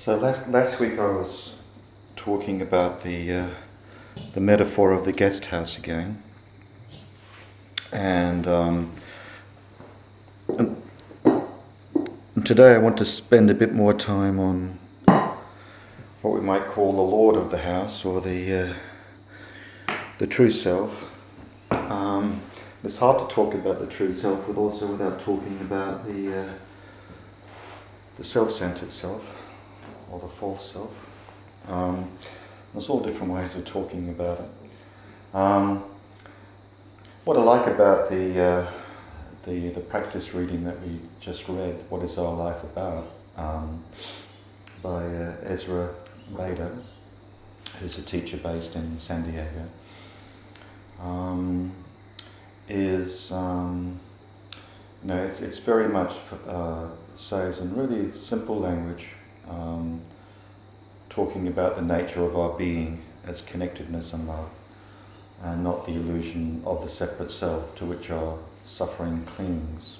So last last week I was talking about the uh, the metaphor of the guest house again, and, um, and, today I want to spend a bit more time on what we might call the Lord of the house or the uh, the true self. Um, it's hard to talk about the true self, but also without talking about the uh, the self-centered self or the false self. Um, there's all different ways of talking about it. Um, what I like about the, uh, the, the practice reading that we just read, What is Our Life About, um, by uh, Ezra Bayda, who's a teacher based in San Diego, um, is, um, you know, it's, it's very much uh, says in really simple language um, talking about the nature of our being as connectedness and love, and not the illusion of the separate self to which our suffering clings.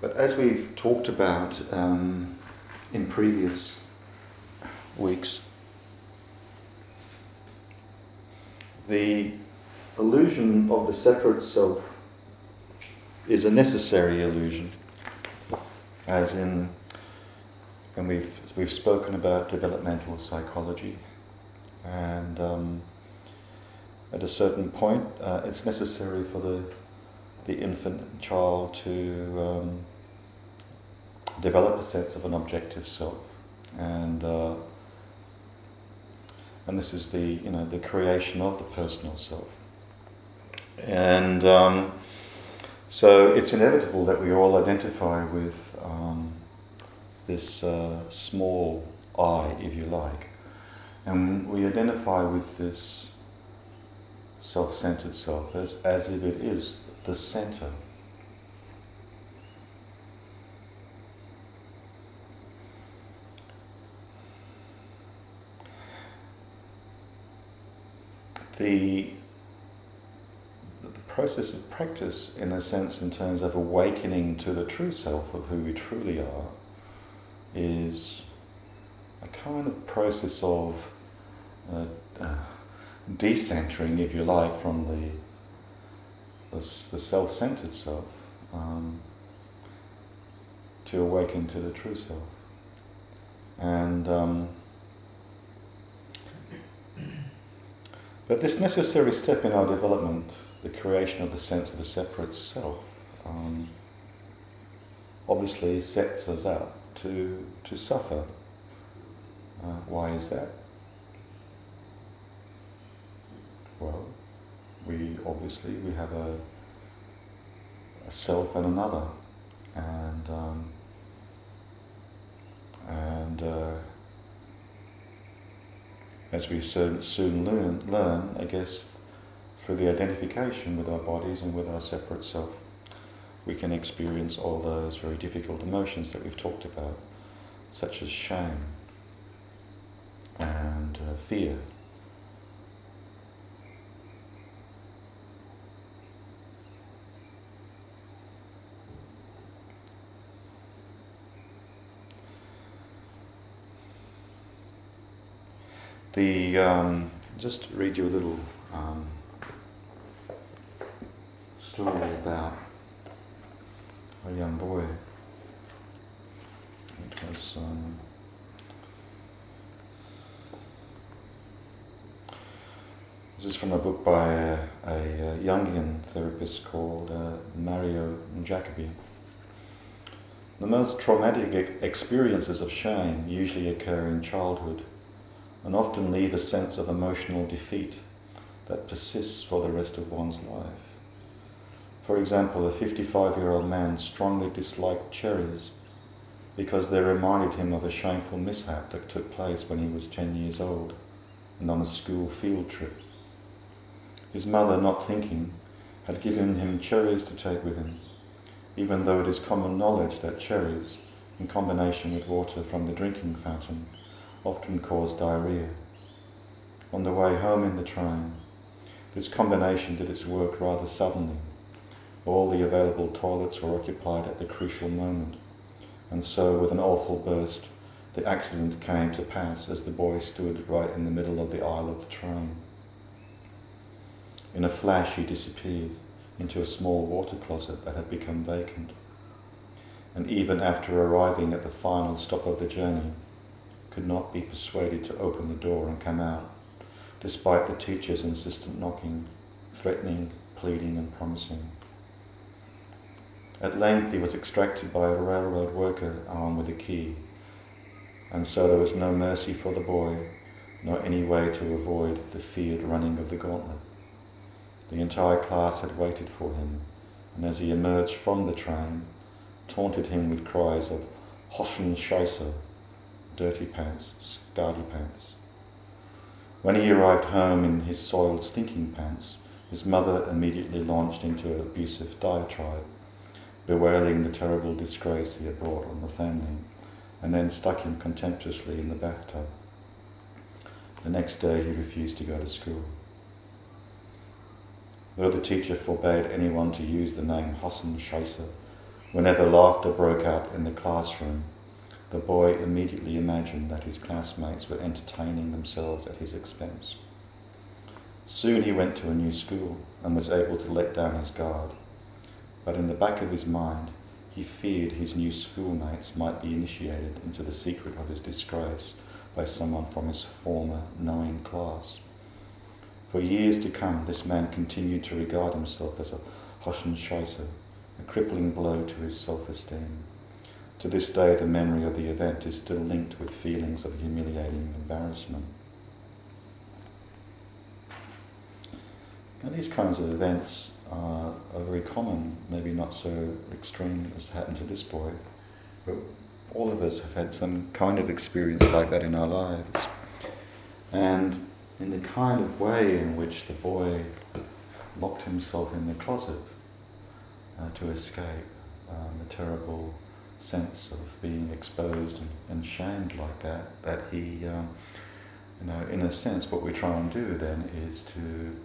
But as we've talked about um, in previous weeks, the illusion of the separate self is a necessary illusion, as in when we've we've spoken about developmental psychology, and um, at a certain point, uh, it's necessary for the the infant child to um, develop a sense of an objective self, and uh, and this is the you know the creation of the personal self. And um, so it's inevitable that we all identify with um, this uh, small I, if you like, and we identify with this self-centered self as, as if it is the center. The the process of practice, in a sense, in terms of awakening to the true self of who we truly are, is a kind of process of uh, uh, decentering, if you like, from the the, the self-centered self um, to awaken to the true self, and. Um, but this necessary step in our development the creation of the sense of a separate self um, obviously sets us up to, to suffer. Uh, why is that? Well, we obviously we have a, a self and another, and um, and uh, as we soon, soon learn, learn, I guess through the identification with our bodies and with our separate self, we can experience all those very difficult emotions that we've talked about, such as shame and uh, fear. The um, just read you a little um, story about a young boy. It was um, this is from a book by a, a, Jungian therapist called uh, Mario Jacoby. The most traumatic experiences of shame usually occur in childhood and often leave a sense of emotional defeat that persists for the rest of one's life. For example, a 55 year old man strongly disliked cherries because they reminded him of a shameful mishap that took place when he was 10 years old and on a school field trip. His mother, not thinking, had given him cherries to take with him, even though it is common knowledge that cherries, in combination with water from the drinking fountain, often cause diarrhea. On the way home in the train, This combination did its work rather suddenly. All the available toilets were occupied at the crucial moment, and so, with an awful burst, the accident came to pass as the boy stood right in the middle of the aisle of the train. In a flash, he disappeared into a small water closet that had become vacant. And even after arriving at the final stop of the journey, could not be persuaded to open the door and come out, despite the teacher's insistent knocking, threatening, pleading, and promising. At length, he was extracted by a railroad worker armed with a key, and so there was no mercy for the boy, nor any way to avoid the feared running of the gauntlet. The entire class had waited for him, and as he emerged from the train, taunted him with cries of Hoschen Scheisse, dirty pants, scardy pants. When he arrived home in his soiled, stinking pants, his mother immediately launched into an abusive diatribe, bewailing the terrible disgrace he had brought on the family, and then stuck him contemptuously in the bathtub. The next day he refused to go to school. Though the teacher forbade anyone to use the name Hassan Scheisse, whenever laughter broke out in the classroom, the boy immediately imagined that his classmates were entertaining themselves at his expense. Soon he went to a new school and was able to let down his guard. But in the back of his mind, he feared his new schoolmates might be initiated into the secret of his disgrace by someone from his former knowing class. For years to come, this man continued to regard himself as a Hoschenscheißer, a crippling blow to his self-esteem. To this day, the memory of the event is still linked with feelings of humiliating embarrassment. Now, these kinds of events are, are very common, maybe not so extreme as happened to this boy, but all of us have had some kind of experience like that in our lives. And in the kind of way in which the boy locked himself in the closet uh, to escape um, the terrible sense of being exposed and, and shamed like that, that he, um, you know, in a sense, what we try and do then is to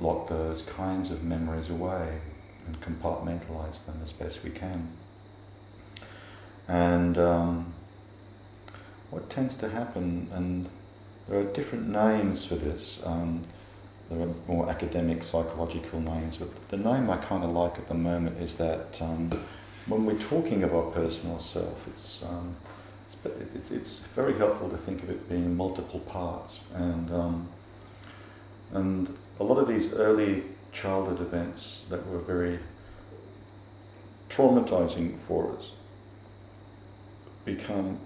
lock those kinds of memories away and compartmentalize them as best we can. And um, what tends to happen, and there are different names for this. Um, there are more academic, psychological names, but the name I kind of like at the moment is that um, when we're talking of our personal self, it's, um, it's, it's, it's, very helpful to think of it being multiple parts. And, um, and a lot of these early childhood events that were very traumatizing for us become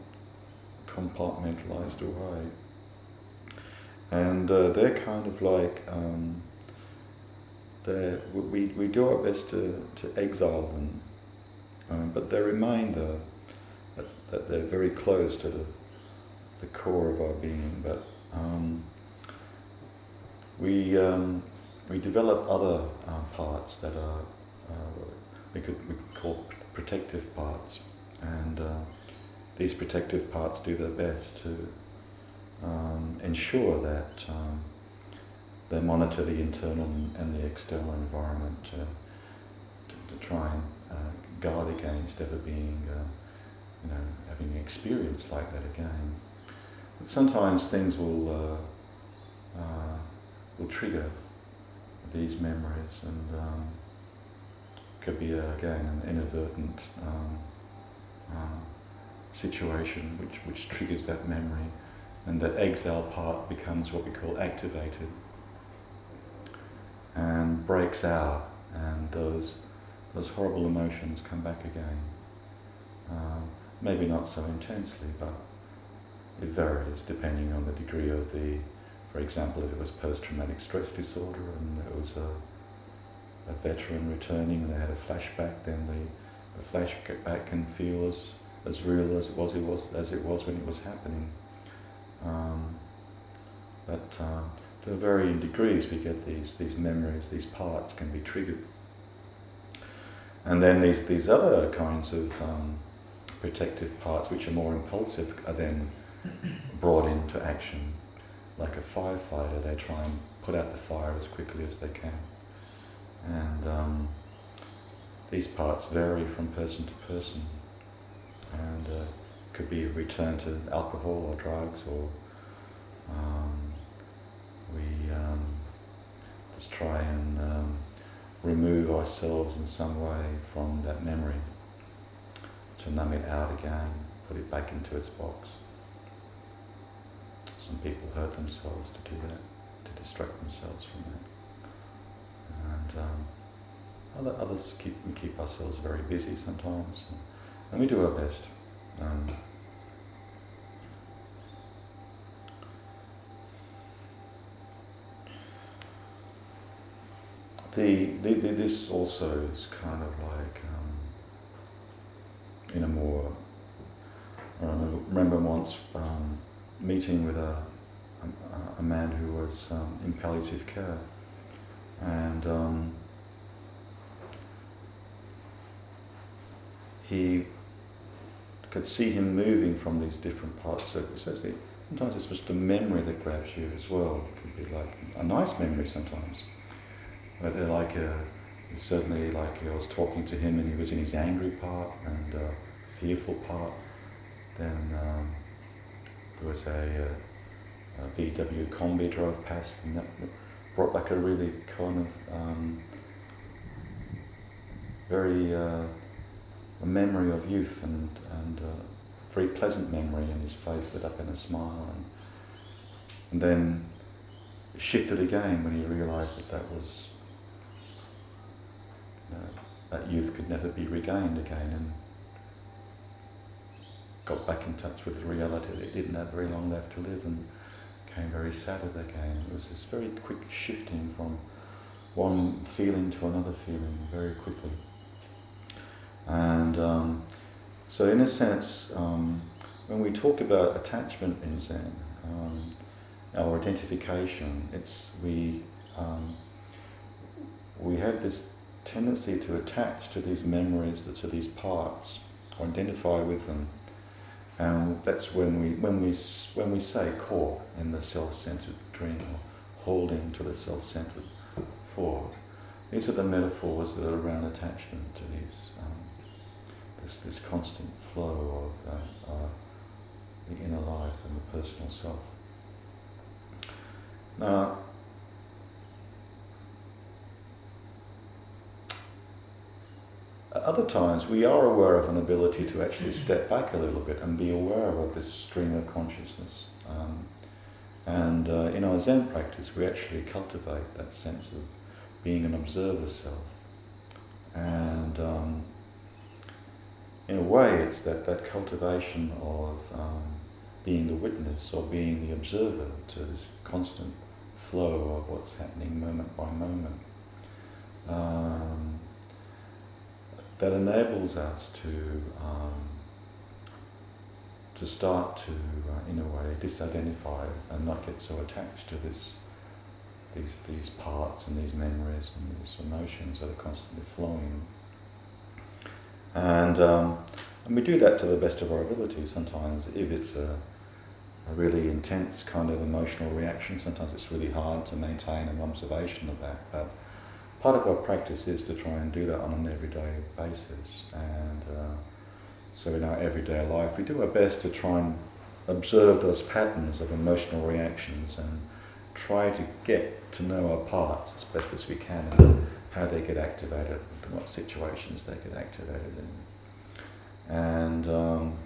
compartmentalized away. And uh, they're kind of like, um, they're, we, we do our best to, to exile them, um, but they remain there, that, that, they're very close to the, the core of our being. But um, we, um, we develop other uh, parts that are, uh, we, could, we could call protective parts. And uh, these protective parts do their best to um, ensure that um, they monitor the internal and the external environment to, to, to try and uh, guard against ever being, uh, you know, having an experience like that again. But sometimes things will, uh, uh will trigger these memories and um, could be, uh, again, an inadvertent um, uh, situation which, which triggers that memory and that exile part becomes what we call activated and breaks out and those, those horrible emotions come back again. Um, maybe not so intensely, but it varies depending on the degree of the, for example, if it was post-traumatic stress disorder and it was a, a veteran returning and they had a flashback, then the, the flashback can feel as, as real as it was, it was as it was when it was happening. Um, but um, to varying degrees, we get these, these memories, these parts can be triggered. And then these, these other kinds of um, protective parts, which are more impulsive, are then brought into action. like a firefighter, they try and put out the fire as quickly as they can. And um, these parts vary from person to person, and uh, could be returned to alcohol or drugs, or um, we um, just try and um, remove ourselves in some way from that memory to numb it out again, put it back into its box. Some people hurt themselves to do that, to distract themselves from that. And um, other, others keep, keep ourselves very busy sometimes, and, and we do our best. Um, the, the, the, this also is kind of like um, in a more. I remember once um, meeting with a, a, a, man who was um, in palliative care, and um, he could see him moving from these different parts. So, so sometimes it's just a memory that grabs you as well. It could be like a nice memory sometimes. But uh, like, uh, certainly like I was talking to him and he was in his angry part and uh, fearful part. Then um, there was a, uh, a, VW combi drove past and that brought back a really kind of um, very uh, a memory of youth and, and a very pleasant memory, and his face lit up in a smile. And, and then shifted again when he realized that that was that youth could never be regained again and got back in touch with reality he didn't have very long left to live and became very sad again. It was this very quick shifting from one feeling to another feeling very quickly. And um, so, in a sense, um, when we talk about attachment in Zen, um, our identification, it's we um, we have this tendency to attach to these memories, to these parts, or identify with them, and that's when we when we when we say core in the self-centered dream, or holding to the self-centered forward. These are the metaphors that are around attachment to these um, this, this constant flow of uh, uh, the inner life and the personal self. Now, at other times we are aware of an ability to actually step back a little bit and be aware of this stream of consciousness. Um, and uh, in our Zen practice, we actually cultivate that sense of being an observer self. And um, in a way, it's that, that cultivation of um, being the witness or being the observer to this constant flow of what's happening moment by moment. Um, that enables us to um, to start to, uh, in a way, disidentify and not get so attached to this, these these parts and these memories and these emotions that are constantly flowing and, um, and we do that to the best of our ability sometimes. If it's a, a really intense kind of emotional reaction, sometimes it's really hard to maintain an observation of that. But part of our practice is to try and do that on an everyday basis. And uh, so in our everyday life, we do our best to try and observe those patterns of emotional reactions and try to get to know our parts as best as we can and how they get activated and what situations they get activated in. And um,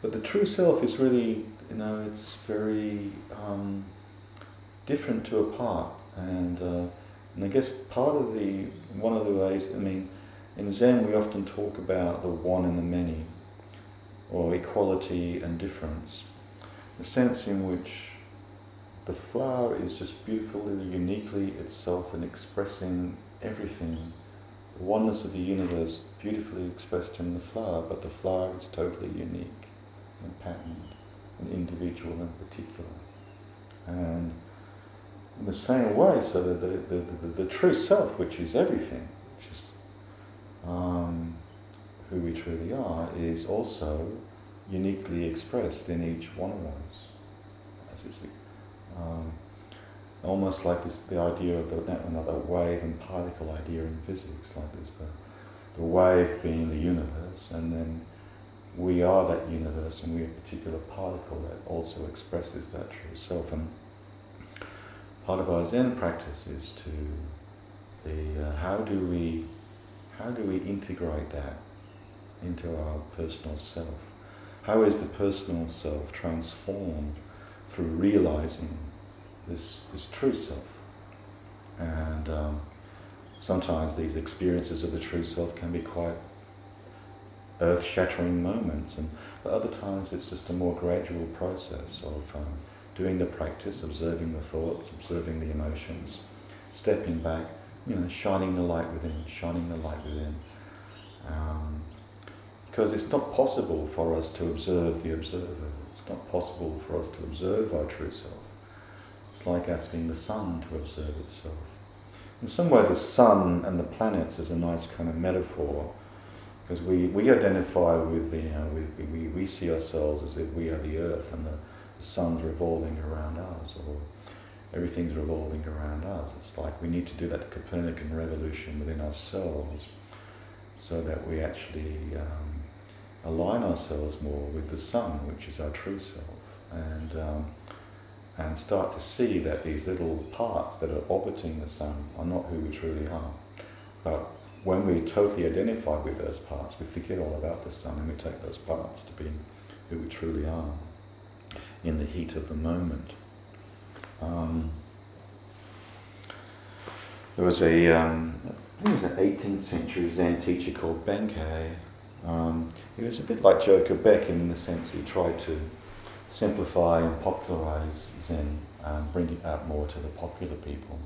but the true self is really, you know, it's very um, different to a part. And, uh, and I guess part of the, one of the ways, I mean, in Zen we often talk about the one and the many, or equality and difference. The sense in which the flower is just beautifully, uniquely itself and expressing everything. The oneness of the universe beautifully expressed in the flower, but the flower is totally unique and patterned and individual and particular. And in the same way, so that the, the, the, the, true self, which is everything, which is um, who we truly are is also uniquely expressed in each one of us. As it's, um, almost like this, the idea of the, another wave and particle idea in physics, like there's the, the wave being the universe, and then we are that universe, and we're a particular particle that also expresses that true self. And part of our Zen practice is to the uh, how do we how do we integrate that into our personal self? How is the personal self transformed through realizing this, this true self? And um, sometimes these experiences of the true self can be quite earth shattering moments, and other times it's just a more gradual process of um, doing the practice, observing the thoughts, observing the emotions, stepping back, you know, shining the light within, shining the light within. Um, because it's not possible for us to observe the observer. It's not possible for us to observe our true self. It's like asking the sun to observe itself. In some way, the sun and the planets is a nice kind of metaphor because we, we identify with the, you know, we, we, we see ourselves as if we are the earth and the, the sun's revolving around us or everything's revolving around us. It's like we need to do that Copernican revolution within ourselves so that we actually um, align ourselves more with the sun, which is our true self, and um, and start to see that these little parts that are orbiting the sun are not who we truly are. But when we totally identify with those parts, we forget all about the sun and we take those parts to be who we truly are in the heat of the moment. Um, there was a, um, was an 18th century Zen teacher called Bankei, um, he was a bit like Joko Beck in the sense he tried to simplify and popularize Zen, and bring it out more to the popular people.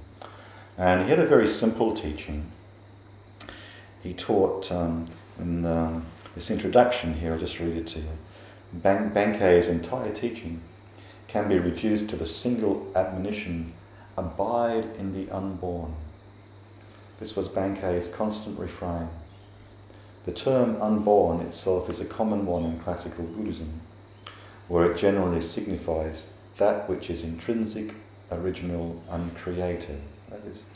And he had a very simple teaching. He taught um, in the, this introduction here, I'll just read it to you. Ban- Bankei's entire teaching can be reduced to the single admonition abide in the unborn. This was Bankei's constant refrain. The term unborn itself is a common one in classical Buddhism, where it generally signifies that which is intrinsic, original, uncreated. That is,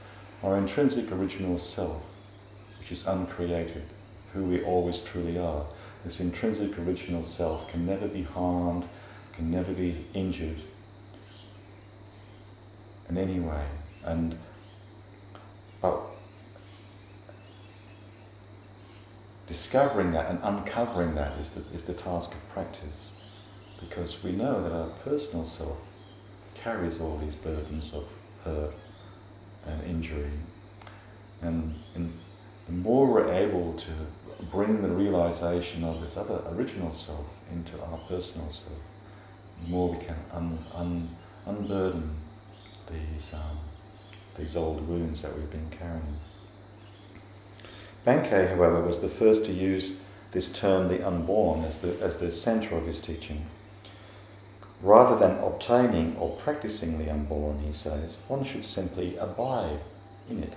our intrinsic original self, which is uncreated, who we always truly are. This intrinsic original self can never be harmed, can never be injured in any way. And but discovering that and uncovering that is the, is the task of practice. Because we know that our personal self carries all these burdens of hurt and injury. And in, the more we're able to bring the realization of this other original self into our personal self, the more we can un, un, unburden these, um, these old wounds that we've been carrying. Bankei, however, was the first to use this term, the unborn, as the, as the centre of his teaching. Rather than obtaining or practicing the unborn, he says, one should simply abide in it.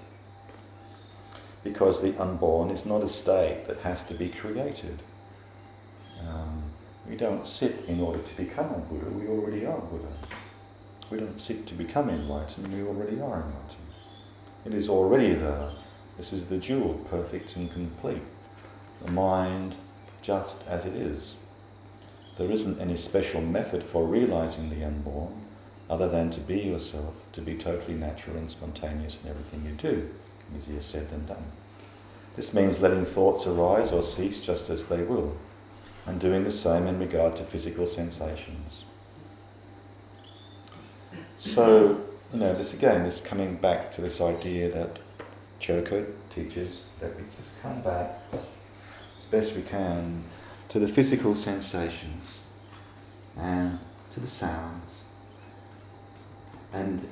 Because the unborn is not a state that has to be created. Um, we don't sit in order to become a Buddha, we already are Buddha. We don't sit to become enlightened, we already are enlightened. It is already there this is the jewel, perfect and complete. The mind just as it is. There isn't any special method for realizing the unborn other than to be yourself, to be totally natural and spontaneous in everything you do. Easier said than done. This means letting thoughts arise or cease just as they will, and doing the same in regard to physical sensations. So, you know, this again, this coming back to this idea that Joko teaches that we just come back as best we can to the physical sensations and to the sounds. And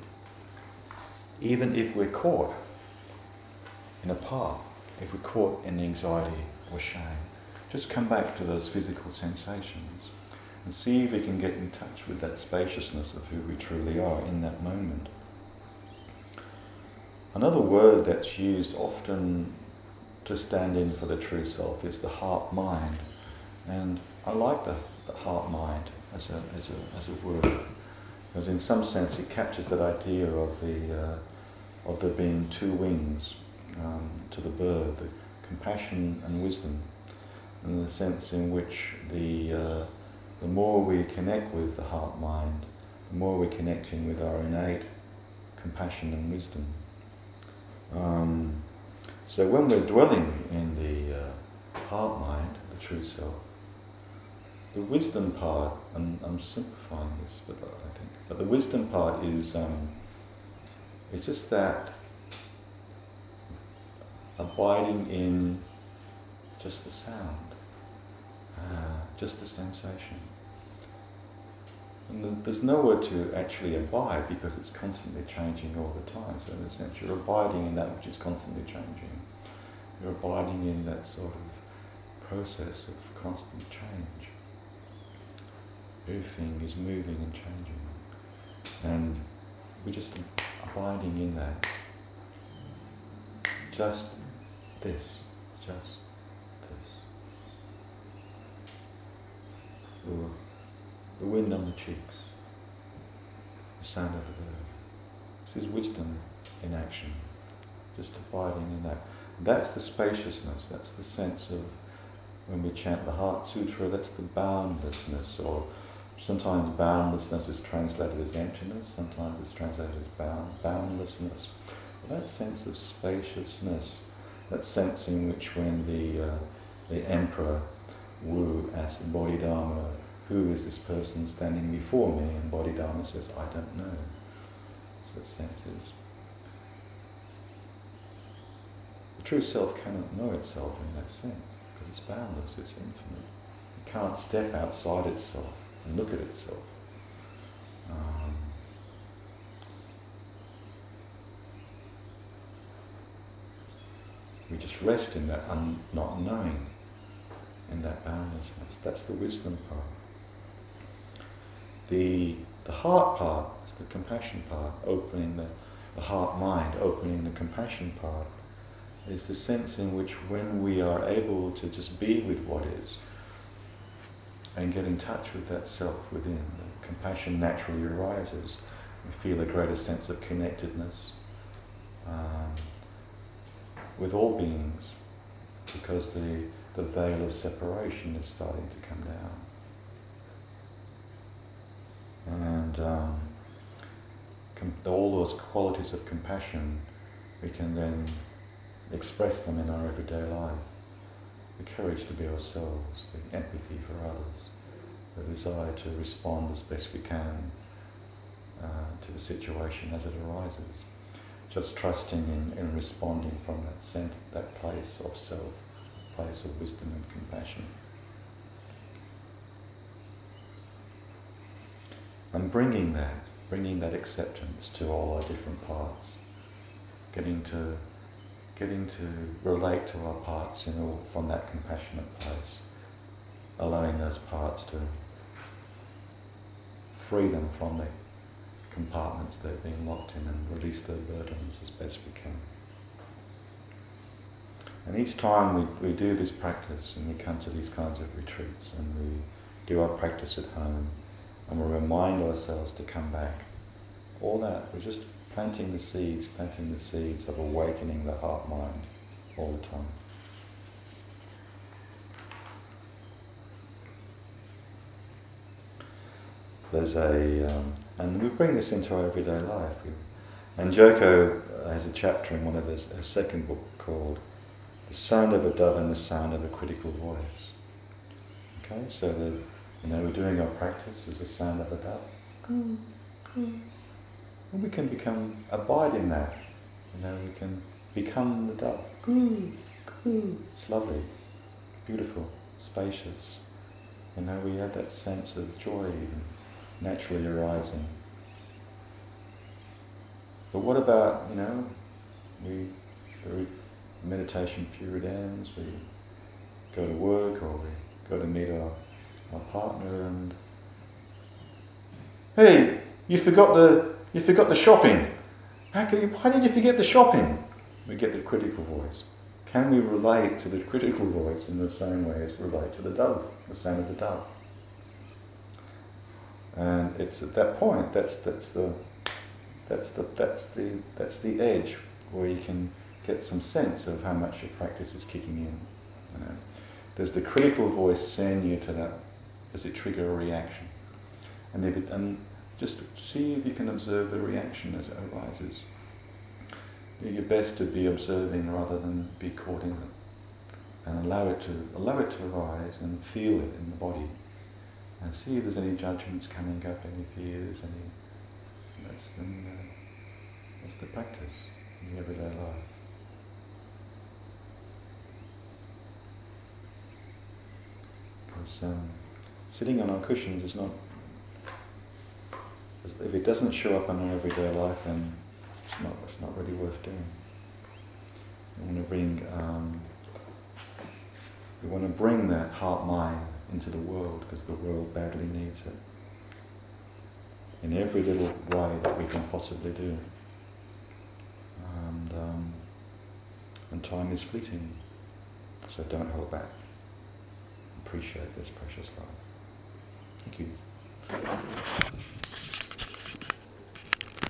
even if we're caught in a path, if we're caught in anxiety or shame, just come back to those physical sensations and see if we can get in touch with that spaciousness of who we truly are in that moment. Another word that's used often to stand in for the true self is the heart mind. And I like the, the heart mind as a, as, a, as a word, because in some sense it captures that idea of, the, uh, of there being two wings um, to the bird, the compassion and wisdom, and the sense in which the, uh, the more we connect with the heart mind, the more we're connecting with our innate compassion and wisdom. Um, so when we're dwelling in the uh, heart mind, the true self, the wisdom part, and I'm simplifying this, but I think, but the wisdom part is um, it's just that abiding in just the sound, uh, just the sensation. And there's nowhere to actually abide because it's constantly changing all the time. So in a sense, you're abiding in that which is constantly changing. You're abiding in that sort of process of constant change. Everything is moving and changing. And we're just abiding in that. Just this. Just this. Ooh the wind on the cheeks, the sound of the. This is wisdom in action, just abiding in that. That's the spaciousness, that's the sense of when we chant the Heart Sutra, that's the boundlessness, or sometimes boundlessness is translated as emptiness, sometimes it's translated as bound, boundlessness. But that sense of spaciousness, that sense in which when the, uh, the emperor Wu asked the Bodhidharma who is this person standing before me? And Bodhidharma says, I don't know. So the sense is. The true self cannot know itself in that sense, because it's boundless, it's infinite. It can't step outside itself and look at itself. Um, we just rest in that un- not knowing, in that boundlessness. That's the wisdom part. The, the heart part is the compassion part, opening the, the heart mind, opening the compassion part, is the sense in which when we are able to just be with what is and get in touch with that self within, the compassion naturally arises. We feel a greater sense of connectedness um, with all beings because the, the veil of separation is starting to come down and um, com- all those qualities of compassion, we can then express them in our everyday life. The courage to be ourselves, the empathy for others, the desire to respond as best we can uh, to the situation as it arises. Just trusting in, in responding from that center, that place of self, place of wisdom and compassion. and bringing that, bringing that acceptance to all our different parts, getting to, getting to relate to our parts in all from that compassionate place, allowing those parts to free them from the compartments they've been locked in and release their burdens as best we can. And each time we, we do this practice and we come to these kinds of retreats and we do our practice at home, and we remind ourselves to come back. All that, we're just planting the seeds, planting the seeds of awakening the heart mind all the time. There's a, um, and we bring this into our everyday life. And Joko uh, has a chapter in one of his, his second book called The Sound of a Dove and the Sound of a Critical Voice. Okay, so you know, we're doing our practice as the sound of a dove. And we can become, abide in that. You know, we can become the dove. It's lovely, beautiful, spacious. You know, we have that sense of joy naturally arising. But what about, you know, we, the meditation period ends, we go to work or we go to meet our my partner and hey, you forgot the you forgot the shopping. How can you, why did you forget the shopping? We get the critical voice. can we relate to the critical voice in the same way as we relate to the dove, the sound of the dove? And it's at that point that's that's the that's the that's the that's the edge where you can get some sense of how much your practice is kicking in. You know. Does the critical voice send you to that? Does it trigger a reaction? And if it and just see if you can observe the reaction as it arises. Do your best to be observing rather than be caught in it. And allow it to allow it to arise and feel it in the body. And see if there's any judgments coming up, any fears, any that's the, that's the practice in everyday life. Because um, sitting on our cushions is not if it doesn't show up in our everyday life, then it's not, it's not really worth doing. We want to bring, um, we want to bring that heart mind into the world because the world badly needs it. In every little way that we can possibly do. And, um, and time is fleeting, so don't hold back. Appreciate this precious life. Thank you.